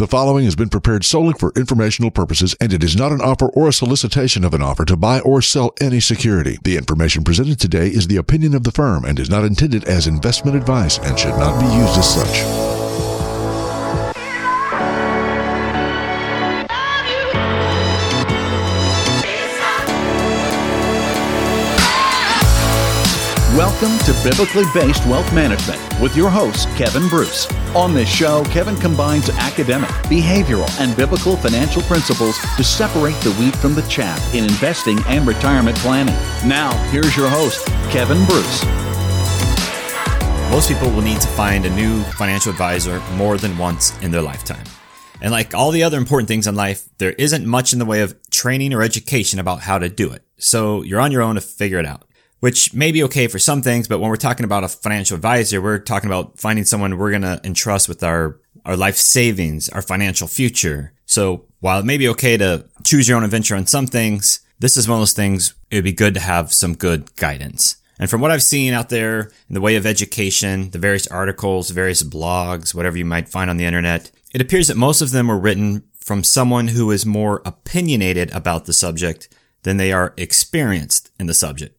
The following has been prepared solely for informational purposes and it is not an offer or a solicitation of an offer to buy or sell any security. The information presented today is the opinion of the firm and is not intended as investment advice and should not be used as such. Welcome to Biblically Based Wealth Management with your host, Kevin Bruce. On this show, Kevin combines academic, behavioral, and biblical financial principles to separate the wheat from the chaff in investing and retirement planning. Now, here's your host, Kevin Bruce. Most people will need to find a new financial advisor more than once in their lifetime. And like all the other important things in life, there isn't much in the way of training or education about how to do it. So you're on your own to figure it out which may be okay for some things, but when we're talking about a financial advisor, we're talking about finding someone we're going to entrust with our, our life savings, our financial future. So while it may be okay to choose your own adventure on some things, this is one of those things it would be good to have some good guidance. And from what I've seen out there in the way of education, the various articles, various blogs, whatever you might find on the internet, it appears that most of them were written from someone who is more opinionated about the subject than they are experienced in the subject.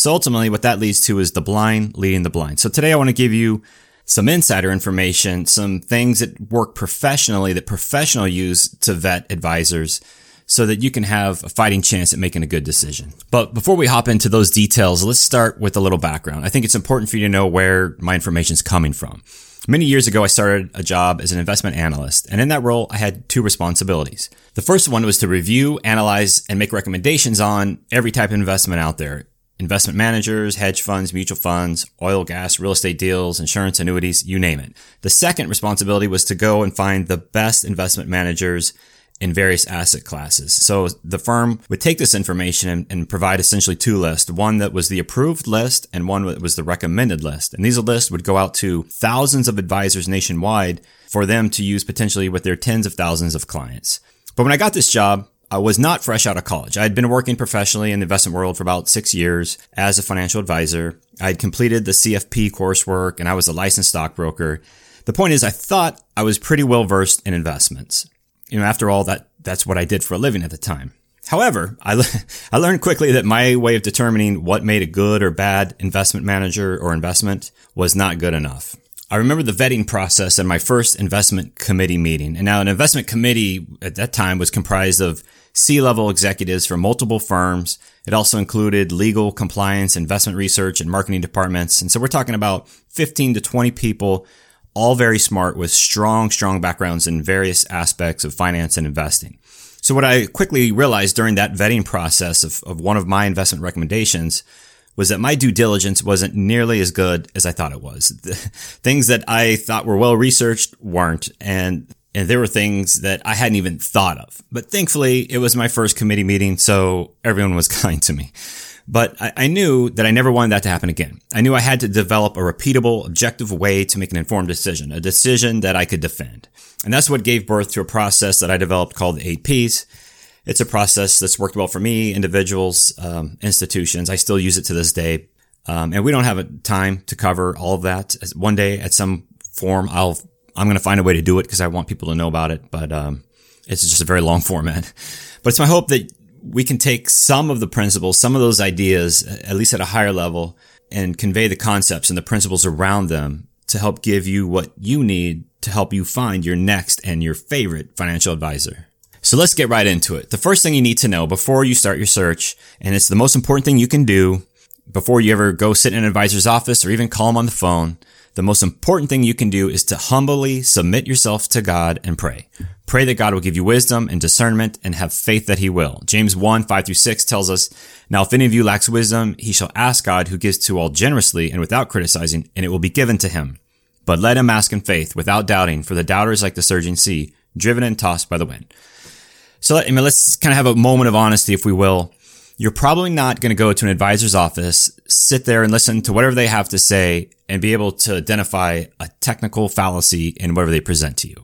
So ultimately, what that leads to is the blind leading the blind. So today I want to give you some insider information, some things that work professionally that professional use to vet advisors so that you can have a fighting chance at making a good decision. But before we hop into those details, let's start with a little background. I think it's important for you to know where my information is coming from. Many years ago, I started a job as an investment analyst, and in that role, I had two responsibilities. The first one was to review, analyze, and make recommendations on every type of investment out there, investment managers, hedge funds, mutual funds, oil, gas, real estate deals, insurance, annuities, you name it. The second responsibility was to go and find the best investment managers in various asset classes. So the firm would take this information and, and, provide essentially two lists, one that was the approved list and one that was the recommended list. And these lists would go out to thousands of advisors nationwide for them to use potentially with their tens of thousands of clients. But when I got this job, I was not fresh out of college. I had been working professionally in the investment world for about six years as a financial advisor. I had completed the CFP coursework and I was a licensed stockbroker. The point is, I thought I was pretty well versed in investments. You know, after all, that, that's what I did for a living at the time. However, I, le- I learned quickly that my way of determining what made a good or bad investment manager or investment was not good enough. I remember the vetting process in my first investment committee meeting. And now an investment committee at that time was comprised of C-level executives from multiple firms. It also included legal, compliance, investment research, and marketing departments. And so we're talking about 15 to 20 people, all very smart with strong, strong backgrounds in various aspects of finance and investing. So what I quickly realized during that vetting process of, of one of my investment recommendations was that my due diligence wasn't nearly as good as I thought it was. The things that I thought were well researched weren't. And and there were things that I hadn't even thought of. But thankfully, it was my first committee meeting, so everyone was kind to me. But I, I, knew that I never wanted that to happen again. I knew I had to develop a repeatable, objective way to make an informed decision, a decision that I could defend. And that's what gave birth to a process that I developed called the eight Ps. It's a process that's worked well for me, individuals, um, institutions. I still use it to this day. Um, and we don't have a time to cover all of that. One day at some form, I'll I'm going to find a way to do it because I want people to know about it, but um, it's just a very long format. But it's my hope that we can take some of the principles, some of those ideas, at least at a higher level, and convey the concepts and the principles around them to help give you what you need to help you find your next and your favorite financial advisor. So let's get right into it. The first thing you need to know before you start your search, and it's the most important thing you can do before you ever go sit in an advisor's office or even call them on the phone, the most important thing you can do is to humbly submit yourself to God and pray. Pray that God will give you wisdom and discernment and have faith that he will. James 1, 5 through 6 tells us, Now if any of you lacks wisdom, he shall ask God who gives to all generously and without criticizing, and it will be given to him. But let him ask in faith without doubting, for the doubter is like the surging sea, driven and tossed by the wind. So I mean, let's kind of have a moment of honesty, if we will you're probably not going to go to an advisor's office, sit there and listen to whatever they have to say and be able to identify a technical fallacy in whatever they present to you.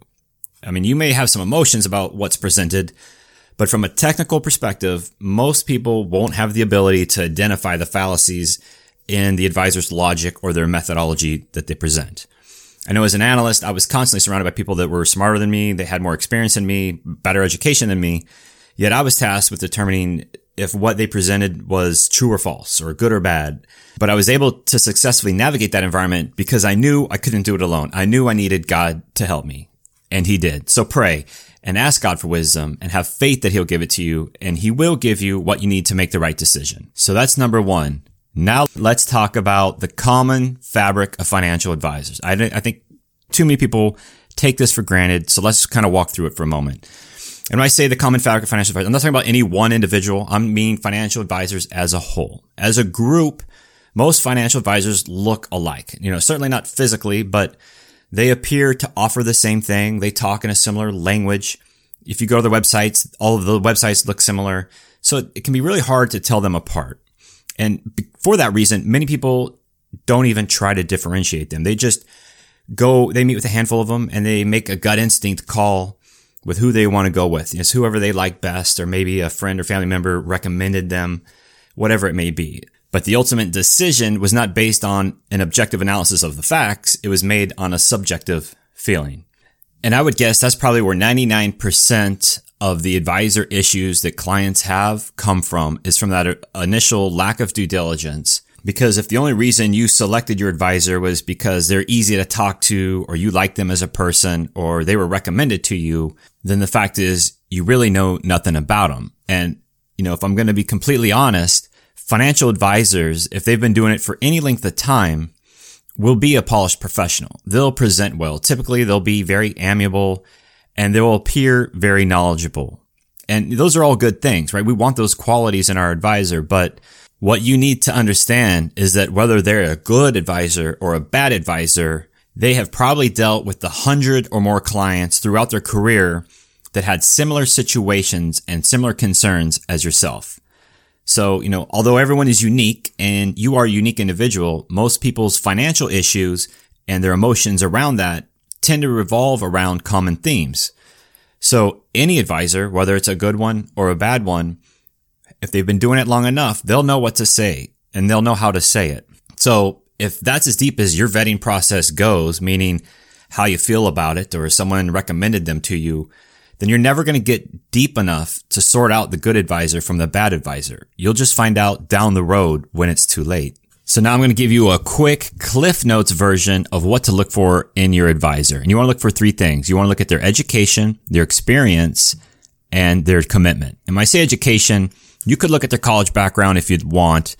I mean, you may have some emotions about what's presented, but from a technical perspective, most people won't have the ability to identify the fallacies in the advisor's logic or their methodology that they present. I know as an analyst, I was constantly surrounded by people that were smarter than me. They had more experience than me, better education than me. Yet I was tasked with determining if what they presented was true or false or good or bad. But I was able to successfully navigate that environment because I knew I couldn't do it alone. I knew I needed God to help me and he did. So pray and ask God for wisdom and have faith that he'll give it to you and he will give you what you need to make the right decision. So that's number one. Now let's talk about the common fabric of financial advisors. I, I think too many people take this for granted. So let's kind of walk through it for a moment. And when I say the common fabric of financial advisors, I'm not talking about any one individual. I'm mean financial advisors as a whole. As a group, most financial advisors look alike. You know, certainly not physically, but they appear to offer the same thing. They talk in a similar language. If you go to their websites, all of the websites look similar. So it can be really hard to tell them apart. And for that reason, many people don't even try to differentiate them. They just go, they meet with a handful of them and they make a gut instinct call with who they want to go with. It's whoever they like best, or maybe a friend or family member recommended them, whatever it may be. But the ultimate decision was not based on an objective analysis of the facts. It was made on a subjective feeling. And I would guess that's probably where 99% of the advisor issues that clients have come from is from that initial lack of due diligence. Because if the only reason you selected your advisor was because they're easy to talk to or you like them as a person or they were recommended to you, then the fact is you really know nothing about them. And, you know, if I'm going to be completely honest, financial advisors, if they've been doing it for any length of time, will be a polished professional. They'll present well. Typically, they'll be very amiable and they will appear very knowledgeable. And those are all good things, right? We want those qualities in our advisor, but what you need to understand is that whether they're a good advisor or a bad advisor, they have probably dealt with the hundred or more clients throughout their career that had similar situations and similar concerns as yourself. So, you know, although everyone is unique and you are a unique individual, most people's financial issues and their emotions around that tend to revolve around common themes. So any advisor, whether it's a good one or a bad one, if they've been doing it long enough, they'll know what to say and they'll know how to say it. So if that's as deep as your vetting process goes, meaning how you feel about it or someone recommended them to you, then you're never going to get deep enough to sort out the good advisor from the bad advisor. You'll just find out down the road when it's too late. So now I'm going to give you a quick Cliff Notes version of what to look for in your advisor. And you want to look for three things. You want to look at their education, their experience, and their commitment. And when I say education, you could look at their college background if you'd want.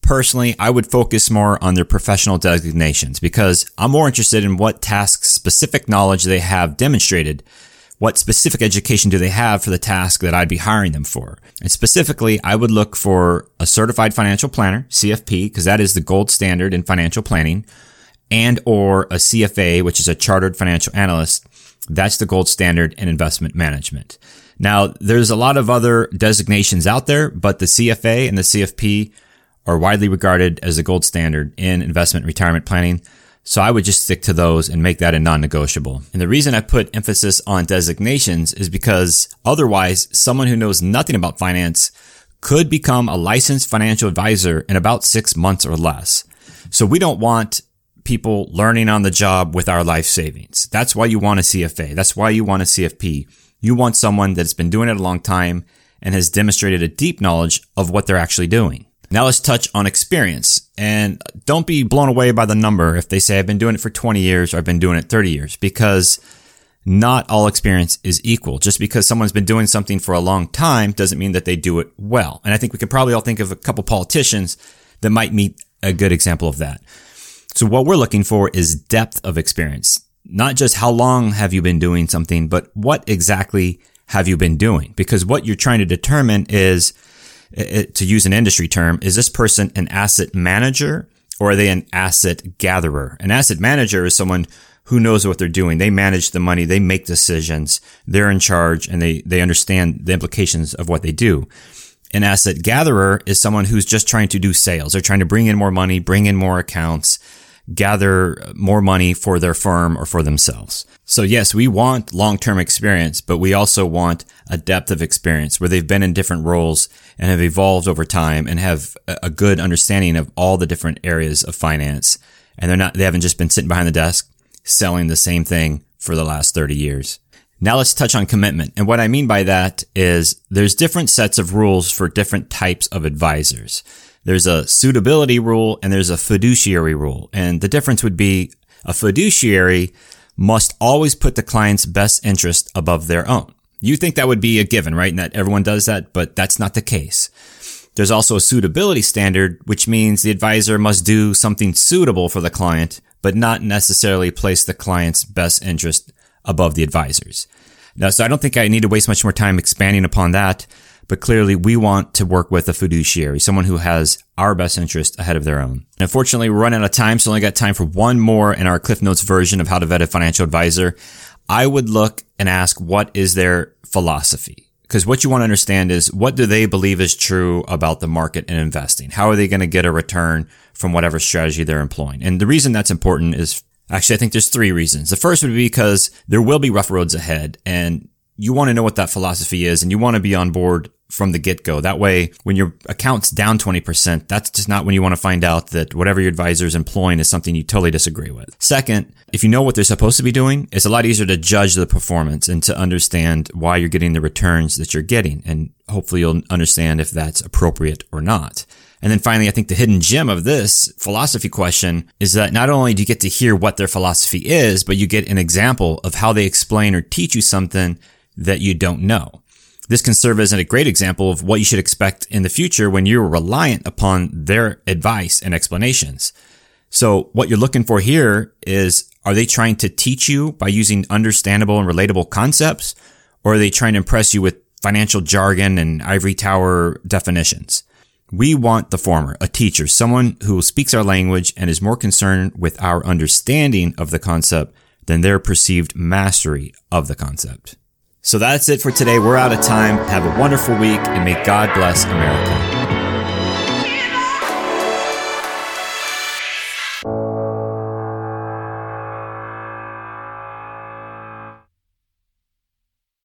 Personally, I would focus more on their professional designations because I'm more interested in what task specific knowledge they have demonstrated what specific education do they have for the task that I'd be hiring them for? And specifically, I would look for a certified financial planner, CFP, because that is the gold standard in financial planning, and or a CFA, which is a chartered financial analyst. That's the gold standard in investment management. Now, there's a lot of other designations out there, but the CFA and the CFP are widely regarded as the gold standard in investment retirement planning. So I would just stick to those and make that a non-negotiable. And the reason I put emphasis on designations is because otherwise someone who knows nothing about finance could become a licensed financial advisor in about six months or less. So we don't want people learning on the job with our life savings. That's why you want a CFA. That's why you want a CFP. You want someone that's been doing it a long time and has demonstrated a deep knowledge of what they're actually doing. Now let's touch on experience and don't be blown away by the number if they say I've been doing it for 20 years or I've been doing it 30 years because not all experience is equal. Just because someone's been doing something for a long time doesn't mean that they do it well. And I think we could probably all think of a couple politicians that might meet a good example of that. So what we're looking for is depth of experience. Not just how long have you been doing something, but what exactly have you been doing? Because what you're trying to determine is it, to use an industry term, is this person an asset manager or are they an asset gatherer? An asset manager is someone who knows what they're doing. They manage the money. They make decisions. They're in charge and they, they understand the implications of what they do. An asset gatherer is someone who's just trying to do sales. They're trying to bring in more money, bring in more accounts, gather more money for their firm or for themselves. So yes, we want long-term experience, but we also want a depth of experience where they've been in different roles and have evolved over time and have a good understanding of all the different areas of finance. And they're not, they haven't just been sitting behind the desk selling the same thing for the last 30 years. Now let's touch on commitment. And what I mean by that is there's different sets of rules for different types of advisors. There's a suitability rule and there's a fiduciary rule. And the difference would be a fiduciary must always put the client's best interest above their own. You think that would be a given, right? And that everyone does that, but that's not the case. There's also a suitability standard, which means the advisor must do something suitable for the client, but not necessarily place the client's best interest above the advisors. Now, so I don't think I need to waste much more time expanding upon that, but clearly we want to work with a fiduciary, someone who has our best interest ahead of their own. And unfortunately, we're running out of time, so only got time for one more in our Cliff Notes version of how to vet a financial advisor. I would look and ask, what is their philosophy? Because what you want to understand is what do they believe is true about the market and investing? How are they going to get a return from whatever strategy they're employing? And the reason that's important is Actually, I think there's three reasons. The first would be because there will be rough roads ahead and you want to know what that philosophy is and you want to be on board from the get-go. That way, when your account's down 20%, that's just not when you want to find out that whatever your advisor is employing is something you totally disagree with. Second, if you know what they're supposed to be doing, it's a lot easier to judge the performance and to understand why you're getting the returns that you're getting. And hopefully you'll understand if that's appropriate or not. And then finally, I think the hidden gem of this philosophy question is that not only do you get to hear what their philosophy is, but you get an example of how they explain or teach you something that you don't know. This can serve as a great example of what you should expect in the future when you're reliant upon their advice and explanations. So what you're looking for here is, are they trying to teach you by using understandable and relatable concepts? Or are they trying to impress you with financial jargon and ivory tower definitions? We want the former, a teacher, someone who speaks our language and is more concerned with our understanding of the concept than their perceived mastery of the concept. So that's it for today. We're out of time. Have a wonderful week and may God bless America.